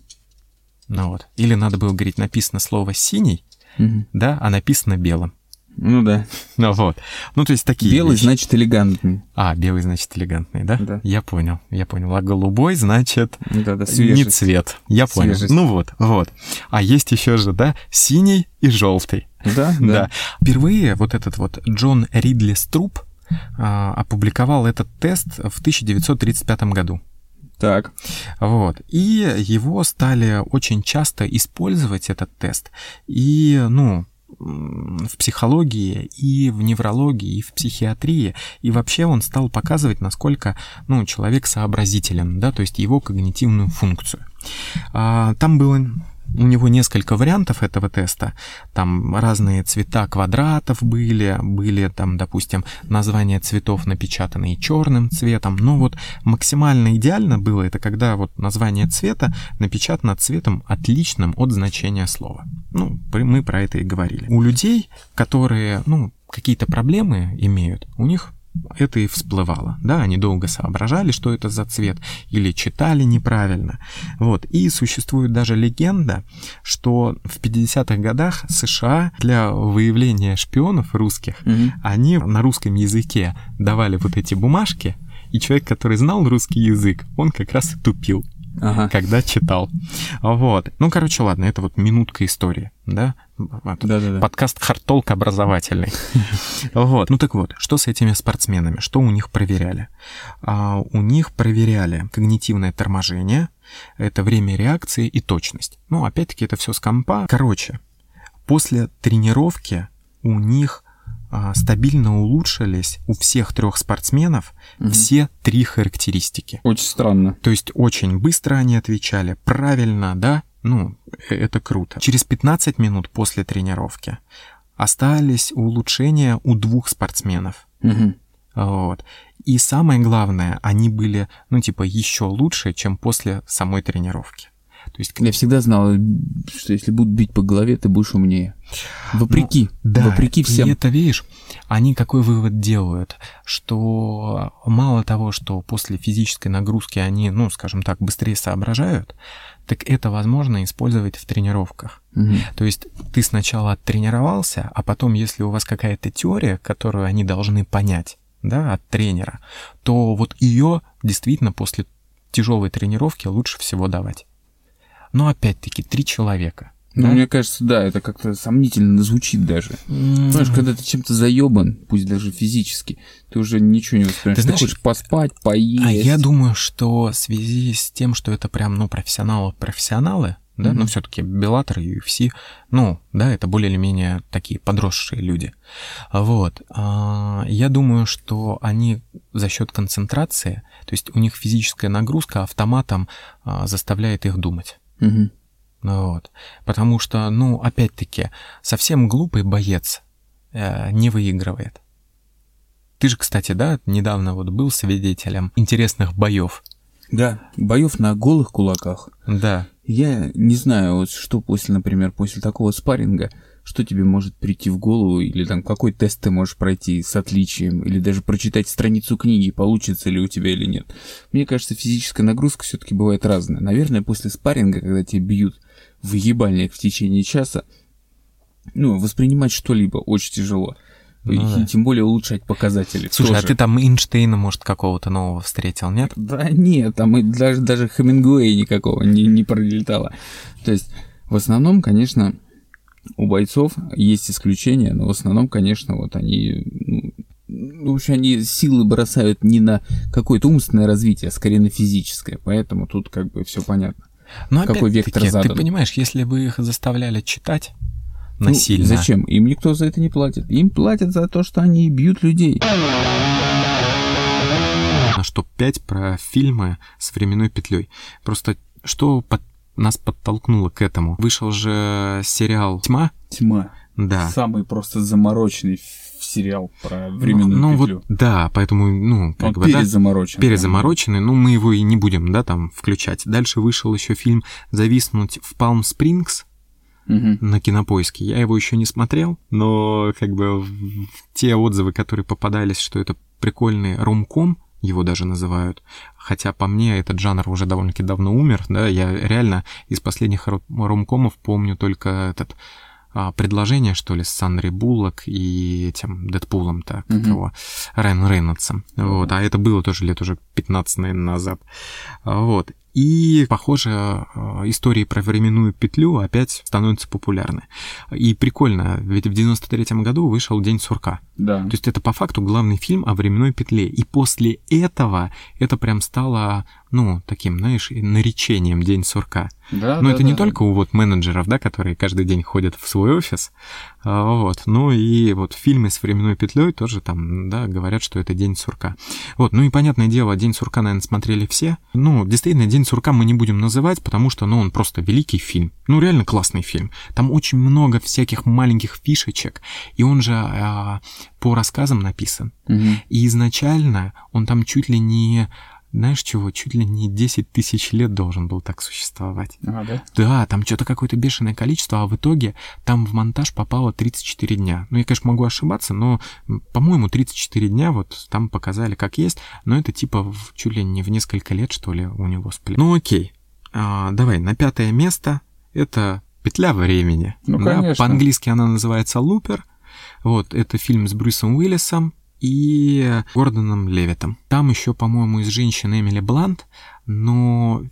Ну вот. Или надо было говорить, написано слово синий, Мгм. да, а написано белым. Ну да. *laughs* Ну вот. Ну, то есть такие Белый вещи. значит элегантный. А, белый значит элегантный, да? Да. Я понял, я понял. А голубой значит Да, да, не цвет. Я понял. Свежесть. Ну вот, вот. А есть еще же, да, синий и желтый. Да, *laughs* Да. да. Впервые вот этот вот Джон Ридли Струп а, опубликовал этот тест в 1935 году. Так. Вот. И его стали очень часто использовать, этот тест. И, ну, в психологии, и в неврологии, и в психиатрии. И вообще он стал показывать, насколько, ну, человек сообразителен, да, то есть его когнитивную функцию. А, Там было у него несколько вариантов этого теста. Там разные цвета квадратов были, были там, допустим, названия цветов напечатанные черным цветом. Но вот максимально идеально было это, когда вот название цвета напечатано цветом отличным от значения слова. Ну, мы про это и говорили. У людей, которые, ну, какие-то проблемы имеют, у них это и всплывало, да, они долго соображали, что это за цвет, или читали неправильно, вот, и существует даже легенда, что в 50-х годах США для выявления шпионов русских, Мгм. они на русском языке давали вот эти бумажки, и человек, который знал русский язык, он как раз и тупил Ага. когда читал. Вот. Ну, короче, ладно, это вот минутка истории, да? Вот. Да-да-да. Подкаст «Хартолк» образовательный. *laughs* Вот. Ну так вот, что с этими спортсменами? Что у них проверяли? А, у них проверяли когнитивное торможение, это время реакции и точность. Ну, опять-таки, это все с компа. Короче, после тренировки у них стабильно улучшились у всех трех спортсменов Мгм. все три характеристики. Очень странно. То есть очень быстро они отвечали, правильно, да? Ну, э- это круто. Через 15 минут после тренировки остались улучшения у двух спортсменов. Мгм. Вот. И самое главное, они были, ну, типа, еще лучше, чем после самой тренировки. То есть, Я всегда знал, что если будут бить по голове, ты будешь умнее. Вопреки. да, Вопреки и всем. это, видишь, они какой вывод делают, что мало того, что после физической нагрузки они, ну, скажем так, быстрее соображают, так это возможно использовать в тренировках. Мгм. То есть ты сначала оттренировался, а потом, если у вас какая-то теория, которую они должны понять, да, от тренера, то вот ее действительно после тяжелой тренировки лучше всего давать. Но опять-таки три человека. Ну, да? мне кажется, да, это как-то сомнительно звучит даже. М, Знаешь, когда ты чем-то заебан, пусть даже физически, ты уже ничего не воспринимаешь. Ты Ты, знаешь, хочешь поспать, поесть. А я думаю, что в связи с тем, что это прям, ну, профессионалы-профессионалы, да, Мгм. но все-таки Беллатор и UFC, ну, да, это более или менее такие подросшие люди. Вот. а, Я думаю, что они за счет концентрации, то есть у них физическая нагрузка автоматом а, заставляет их думать. Ну Вот. Потому что, ну, опять-таки, совсем глупый боец э, не выигрывает. Ты же, кстати, да, недавно вот был свидетелем интересных боев. Да, боев на голых кулаках. Да. Я не знаю, вот что после, например, после такого спарринга, что тебе может прийти в голову, или там какой тест ты можешь пройти с отличием, или даже прочитать страницу книги, получится ли у тебя или нет. Мне кажется, физическая нагрузка все-таки бывает разная. Наверное, после спарринга, когда тебе бьют в ебальник в течение часа, ну, воспринимать что-либо очень тяжело. Ну и да. тем более улучшать показатели. Слушай, тоже. а ты там Эйнштейна, может, какого-то нового встретил, нет? Да нет, там и даже, даже Хемингуэя никакого не, не пролетало. То есть, в основном, конечно, у бойцов есть исключения, но в основном, конечно, вот они... ну, Ну, в общем, они силы бросают не на какое-то умственное развитие, а скорее на физическое. Поэтому тут как бы все понятно. Но Какой вектор Ты задан? понимаешь, если бы их заставляли читать Ну, насильно... зачем? Им никто за это не платит. Им платят за то, что они бьют людей. на что 5 про фильмы с временной петлей. Просто что под- нас подтолкнуло к этому? Вышел же сериал «Тьма», Тьма. да. Самый просто замороченный сериал про временную ну, петлю. вот, да, поэтому, ну, как Он бы, да, перезаморочен. перезамороченный, ну, мы его и не будем, да, там, включать. Дальше вышел еще фильм «Зависнуть в Палм Спрингс», Мгм. на кинопоиске. Я его еще не смотрел, но как бы те отзывы, которые попадались, что это прикольный ромком, его даже называют. Хотя по мне этот жанр уже довольно-таки давно умер, да, я реально из последних ром- ромкомов помню только этот а, предложение, что ли, с Сандрой Буллок и этим Дэдпулом, так, как Мгм. его, Райан Рейнольдсом. Вот, а это было тоже лет уже 15, наверное, назад. Вот. И, похоже, э, истории про временную петлю опять становятся популярны. И прикольно, ведь в 93 году вышел День сурка. Да. То есть это по факту главный фильм о временной петле. И после этого это прям стало, ну, таким, знаешь, наречением День сурка. Да, Но да, это не да. только у вот менеджеров, да, которые каждый день ходят в свой офис, а, вот, но и вот фильмы с временной петлей тоже там, да, говорят, что это День сурка. Вот, ну и понятное дело, День сурка, наверное, смотрели все. Ну, действительно, День сурка мы не будем называть, потому что, ну, он просто великий фильм. Ну, реально классный фильм. Там очень много всяких маленьких фишечек, и он же а, по рассказам написан. Мгм. И изначально он там чуть ли не, знаешь чего, чуть ли не 10 тысяч лет должен был так существовать. А, да? Да, там что-то какое-то бешеное количество, а в итоге там в монтаж попало 34 дня. Ну, я, конечно, могу ошибаться, но, по-моему, 34 дня вот там показали как есть, но это типа в- чуть ли не в несколько лет, что ли, у него сплит. Ну, окей. А, давай, на пятое место это «Петля времени». Ну, Да. По-английски она называется «Лупер». Вот, это фильм с Брюсом Уиллисом и Гордоном Левитом. Там еще, по-моему, из женщин Эмили Блант, но,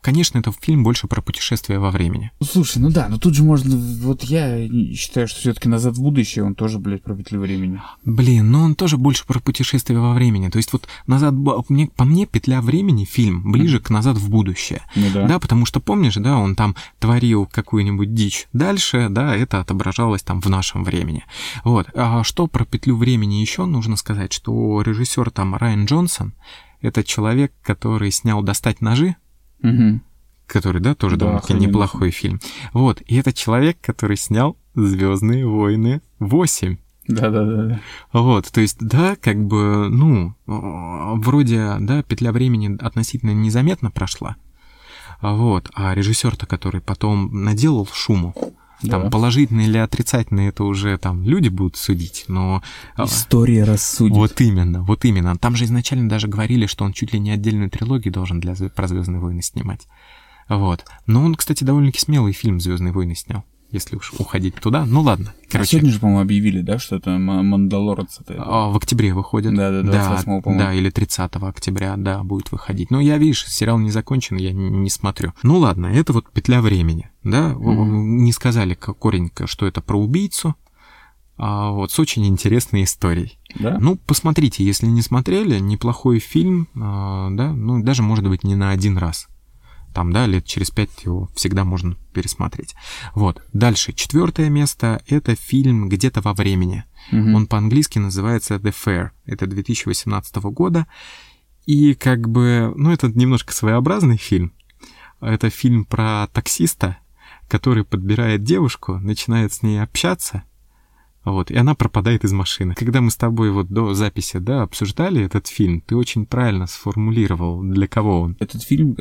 конечно, это фильм больше про путешествие во времени. Ну, Слушай, ну да, но тут же можно... Вот я считаю, что все-таки «Назад в будущее» он тоже, блядь, про петлю времени. Блин, но он тоже больше про путешествие во времени. То есть вот назад, б- мне, по мне, петля времени фильм ближе к назад в будущее. Ну да. Да, потому что помнишь, да, он там творил какую-нибудь дичь. Дальше, да, это отображалось там в нашем времени. Вот. А что про петлю времени еще нужно сказать, что режиссер там Райан Джонсон, это человек, который снял «Достать ножи», Мгм. который, да, тоже Да, довольно-таки неплохой фильм. Вот, и это человек, который снял Звездные войны 8. Да-да-да. Вот, то есть, да, как бы, ну, вроде, да, петля времени относительно незаметно прошла. Вот, а режиссер-то, который потом наделал шуму, там Да. положительный или отрицательный, это уже там люди будут судить, но... а, История рассудит. Вот именно, вот именно. Там же изначально даже говорили, что он чуть ли не отдельную трилогию должен для «Звё- про Звездные войны снимать. Вот. Но он, кстати, довольно-таки смелый фильм Звездные войны снял, если уж уходить туда. Ну ладно. А Короче, сегодня же, по-моему, объявили, да, что это Мандалорец это. а, в октябре выходит. Да, да, 28-го, по-моему. Да, или 30 октября, да, будет выходить. Но я, видишь, сериал не закончен, я не смотрю. Ну ладно, это вот петля времени, да. Мгм. Не сказали коренько, что это про убийцу, а вот с очень интересной историей. Да? Ну, посмотрите, если не смотрели, неплохой фильм, а, да, ну, даже, может быть, не на один раз. Там, да, лет через пять его всегда можно пересмотреть. Вот. Дальше. Четвертое место — это фильм «Где-то во времени». Мгм. Он по-английски называется The Fair. Это 2018 года. И как бы, ну, это немножко своеобразный фильм. Это фильм про таксиста, который подбирает девушку, начинает с ней общаться, вот, и она пропадает из машины. Когда мы с тобой вот до записи, да, обсуждали этот фильм, ты очень правильно сформулировал, для кого он. Этот фильм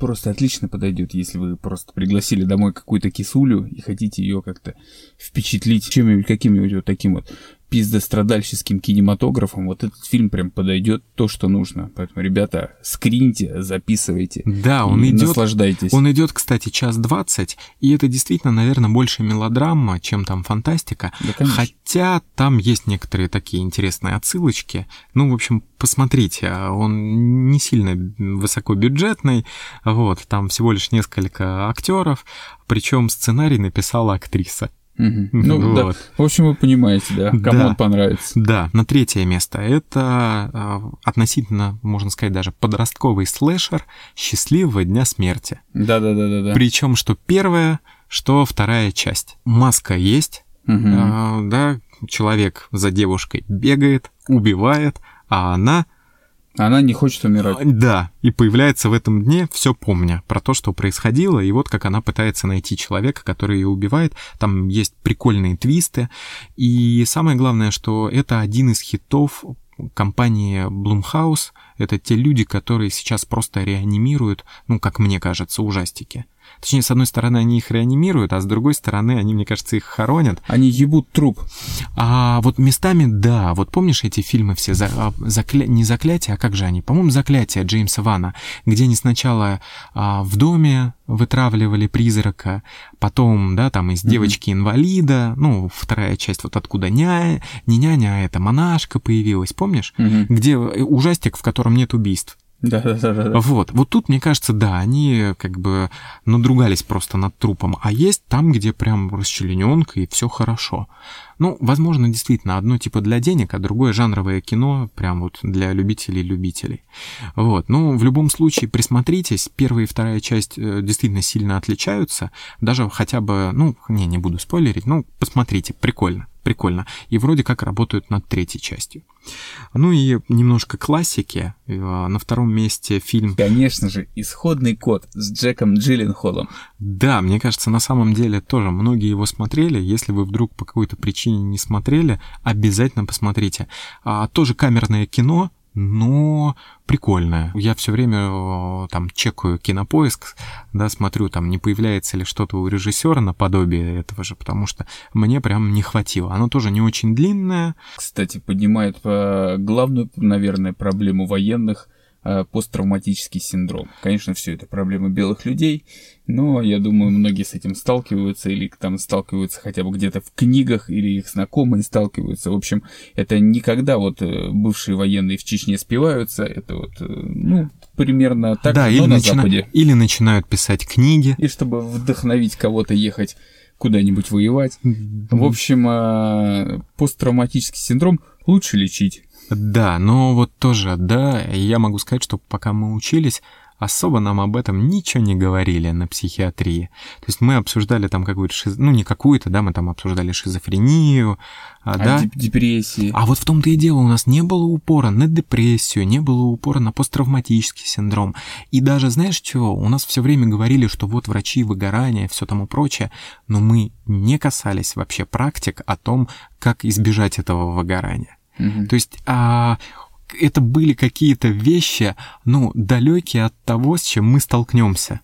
просто отлично подойдет, если вы просто пригласили домой какую-то кисулю и хотите ее как-то впечатлить чем-нибудь, каким-нибудь вот таким вот пиздострадальческим кинематографом, вот этот фильм прям подойдет то, что нужно. Поэтому, ребята, скриньте, записывайте. Да, он идет. Наслаждайтесь. Он идет, кстати, час двадцать, и это действительно, наверное, больше мелодрама, чем там фантастика. Да, конечно. Хотя там есть некоторые такие интересные отсылочки. Ну, в общем, посмотрите, он не сильно высокобюджетный, вот, там всего лишь несколько актеров, причем сценарий написала актриса. Ну, да. Вот. В общем, вы понимаете, да, кому Да. он понравится. Да, на третье место. Это а, относительно, можно сказать, даже подростковый слэшер «Счастливого дня смерти». Да-да-да-да-да. Причем что первая, что вторая часть. Маска есть, Мгм. а, да, человек за девушкой бегает, убивает, а она, Она не хочет умирать. да, и появляется в этом дне, все помня про то, что происходило, и вот как она пытается найти человека, который ее убивает. Там есть прикольные твисты. И самое главное, что это один из хитов компании Blumhouse. Это те люди, которые сейчас просто реанимируют, ну, как мне кажется, ужастики. Точнее, с одной стороны, они их реанимируют, а с другой стороны, они, мне кажется, их хоронят. Они ебут труп. А вот местами, да, вот помнишь эти фильмы все, за, а, закля- не заклятие, а как же они? По-моему, заклятие Джеймса Вана, где они сначала а, в доме вытравливали призрака, потом, да, там из девочки-инвалида, ну, вторая часть, вот откуда ня... не няня, а эта монашка появилась, помнишь? Мгм. Где э, ужастик, в котором нет убийств. Да-да-да-да. Вот, вот тут, мне кажется, да, они как бы надругались просто над трупом, а есть там, где прям расчлененка и все хорошо. Ну, возможно, действительно, одно типа для денег, а другое жанровое кино, прям вот для любителей-любителей. Вот, ну, в любом случае, присмотритесь, первая и вторая часть э, действительно сильно отличаются, даже хотя бы, ну, не, не буду спойлерить, ну, посмотрите, прикольно, прикольно. И вроде как работают над третьей частью. Ну и немножко классики. Э, На втором месте фильм Конечно же, исходный код с Джеком Джилленхолом. Да, мне кажется, на самом деле тоже многие его смотрели. Если вы вдруг по какой-то причине не смотрели, обязательно посмотрите. А, тоже камерное кино, но прикольное. Я все время э, там чекаю кинопоиск, да, смотрю, там не появляется ли что-то у режиссера наподобие этого же, потому что мне прям не хватило. Оно тоже не очень длинное. Кстати, поднимает э, главную, наверное, проблему военных посттравматический синдром. Конечно, все это проблемы белых людей, но я думаю, многие с этим сталкиваются или там сталкиваются хотя бы где-то в книгах, или их знакомые сталкиваются. В общем, это никогда вот э, бывшие военные в Чечне спиваются, это вот, э, ну, примерно так, да, или, на начина- Западе. или начинают писать книги. И чтобы вдохновить кого-то ехать куда-нибудь воевать. В общем, э, посттравматический синдром лучше лечить. Да, но вот тоже, да, я могу сказать, что пока мы учились, особо нам об этом ничего не говорили на психиатрии. То есть мы обсуждали там какую-то шиз... ну не какую-то, да, мы там обсуждали шизофрению, а, А да. деп- депрессии. А вот в том-то и дело, у нас не было упора на депрессию, не было упора на посттравматический синдром. И даже, знаешь чего, у нас все время говорили, что вот врачи, выгорание, все тому прочее, но мы не касались вообще практик о том, как избежать этого выгорания. Мгм. То есть а, это были какие-то вещи, ну, далекие от того, с чем мы столкнемся.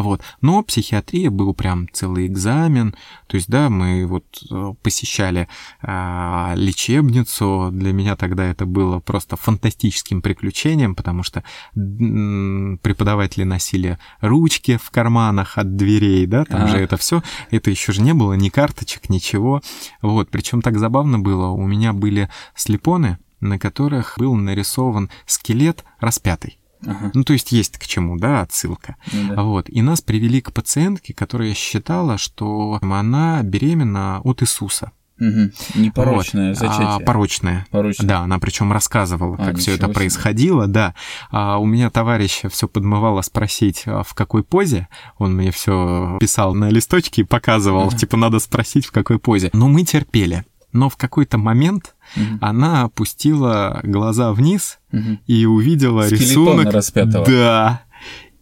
Вот. Но психиатрия был прям целый экзамен. То есть, да, мы вот э, посещали а, лечебницу. Для меня тогда это было просто фантастическим приключением, потому что преподаватели носили ручки в карманах от дверей, да, там А. же это все. Это еще же не было ни карточек, ничего. Вот. Причем так забавно было. У меня были слепоны, на которых был нарисован скелет распятый. Ага, Ну, то есть есть к чему, да, отсылка. ну да. Вот. И нас привели к пациентке, которая считала, что она беременна от Иисуса. Мгм. Непорочное Вот. зачатие. А, порочное. Порочное. Да, она причем рассказывала, А, как все это себе. происходило, да. А у меня товарища все подмывало спросить, а в какой позе. Он мне все писал на листочке и показывал, Ага. типа, надо спросить, в какой позе. Но мы терпели. Но в какой-то момент Мгм. она опустила глаза вниз Мгм. и увидела Скелетона рисунок. распятого. Да.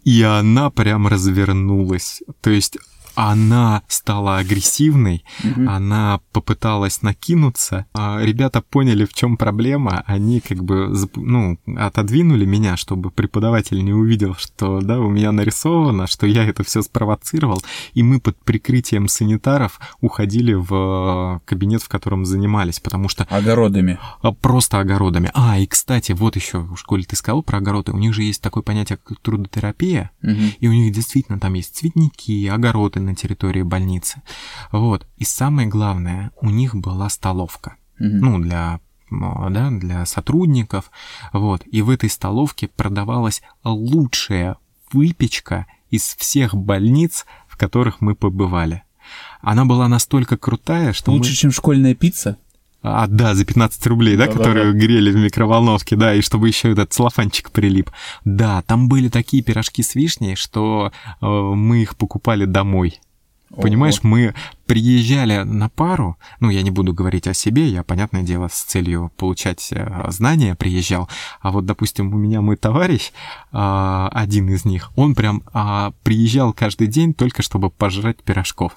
И она прям развернулась. То есть она стала агрессивной, Мгм. она попыталась накинуться. А ребята поняли, в чем проблема. Они как бы ну, отодвинули меня, чтобы преподаватель не увидел, что да, у меня нарисовано, что я это все спровоцировал. И мы под прикрытием санитаров уходили в э, кабинет, в котором занимались, потому что Огородами. а, Просто огородами. А, и, кстати, вот еще, в школе ты сказал про огороды, у них же есть такое понятие, как трудотерапия, Мгм. и у них действительно там есть цветники, огороды на территории больницы. Вот. И самое главное, у них была столовка. Мгм. Ну, для да, для сотрудников, вот, и в этой столовке продавалась лучшая выпечка из всех больниц, в которых мы побывали. Она была настолько крутая, что мы- Лучше, чем школьная пицца? А, да, за 15 рублей, да, Да-да-да. которые грели в микроволновке, да, и чтобы еще этот целлофанчик прилип. Да, там были такие пирожки с вишней, что э, мы их покупали домой. Понимаешь, мы приезжали на пару, ну, я не буду говорить о себе, я, понятное дело, с целью получать э, знания приезжал, а вот, допустим, у меня мой товарищ, а, один из них, он прям а, приезжал каждый день только чтобы пожрать пирожков.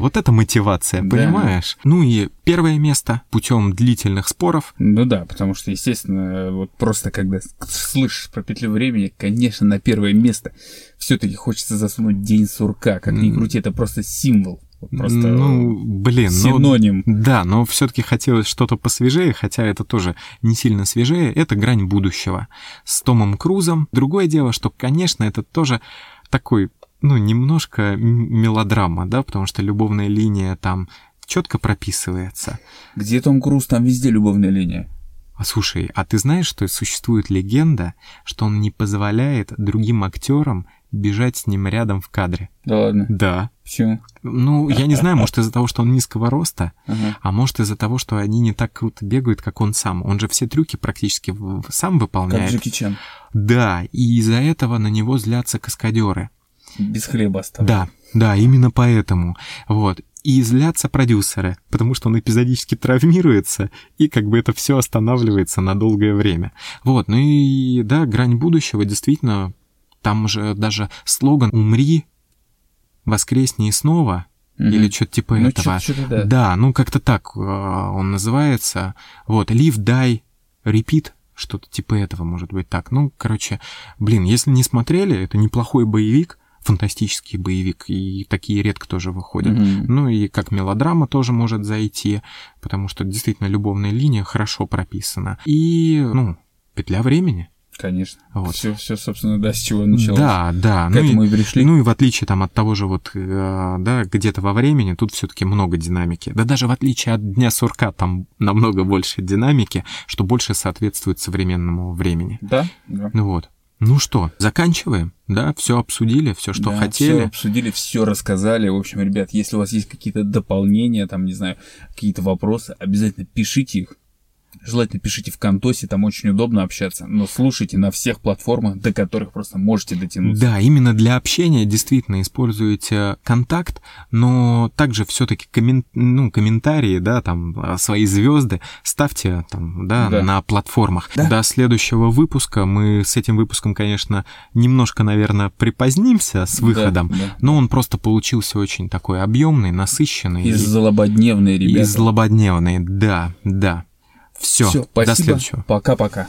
Вот это мотивация, Да. понимаешь? Ну и первое место путем длительных споров. Ну да, потому что, естественно, вот просто когда слышишь про петлю времени, конечно, на первое место все-таки хочется засунуть день сурка. Как ни крути, это просто символ. Просто ну, блин, ну, синоним. Да, но все-таки хотелось что-то посвежее, хотя это тоже не сильно свежее. Это «Грань будущего» с Томом Крузом. Другое дело, что, конечно, это тоже такой, ну, немножко мелодрама, да, потому что любовная линия там четко прописывается. Где Том Круз, там везде любовная линия. А слушай, а ты знаешь, что существует легенда, что он не позволяет другим актерам бежать с ним рядом в кадре? Да ладно. Да. Почему? Ну, я не знаю, может из-за того, что он низкого роста, Ага. а может из-за того, что они не так круто бегают, как он сам. Он же все трюки практически сам Как выполняет. Джеки Чан. Да, и из-за этого на него злятся каскадеры. Без хлеба остался. Да, да, именно поэтому. Вот. И злятся продюсеры, потому что он эпизодически травмируется, и как бы это все останавливается на долгое время. Вот, ну и да, грань будущего действительно, там же даже слоган «Умри, воскресни и снова», Мгм. или что-то типа Ну, этого. чё-то да. Да, ну как-то так э, он называется. Вот, live, die, repeat, что-то типа этого может быть так. Ну, короче, блин, если не смотрели, это неплохой боевик, фантастический боевик, и такие редко тоже выходят. Мгм. Ну и как мелодрама тоже может зайти, потому что действительно любовная линия хорошо прописана. И, ну, петля времени. Конечно. Вот. Все, все, собственно, да, с чего началось. Да, да. К ну и- этому и пришли. ну и в отличие там от того же вот, э, да, где-то во времени, тут все-таки много динамики. Да даже в отличие от Дня сурка там намного больше динамики, что больше соответствует современному времени. Да, да. Ну вот. Ну что, заканчиваем? Да, все обсудили, все, что Да, хотели. всё обсудили, все рассказали. В общем, ребят, если у вас есть какие-то дополнения, там, не знаю, какие-то вопросы, обязательно пишите их. Желательно пишите в Контосе, там очень удобно общаться. Но слушайте на всех платформах, до которых просто можете дотянуться. Да, именно для общения действительно используете контакт, но также все-таки ну, комментарии, да, там а, свои звезды ставьте там, да, Да. на платформах. Да. До следующего выпуска мы с этим выпуском, конечно, немножко, наверное, припозднимся с Да, выходом, да. но он просто получился очень такой объемный, насыщенный И и, злободневные, и ребята. злободневный. Да, да. Все, Всё, до спасибо. следующего. Пока-пока.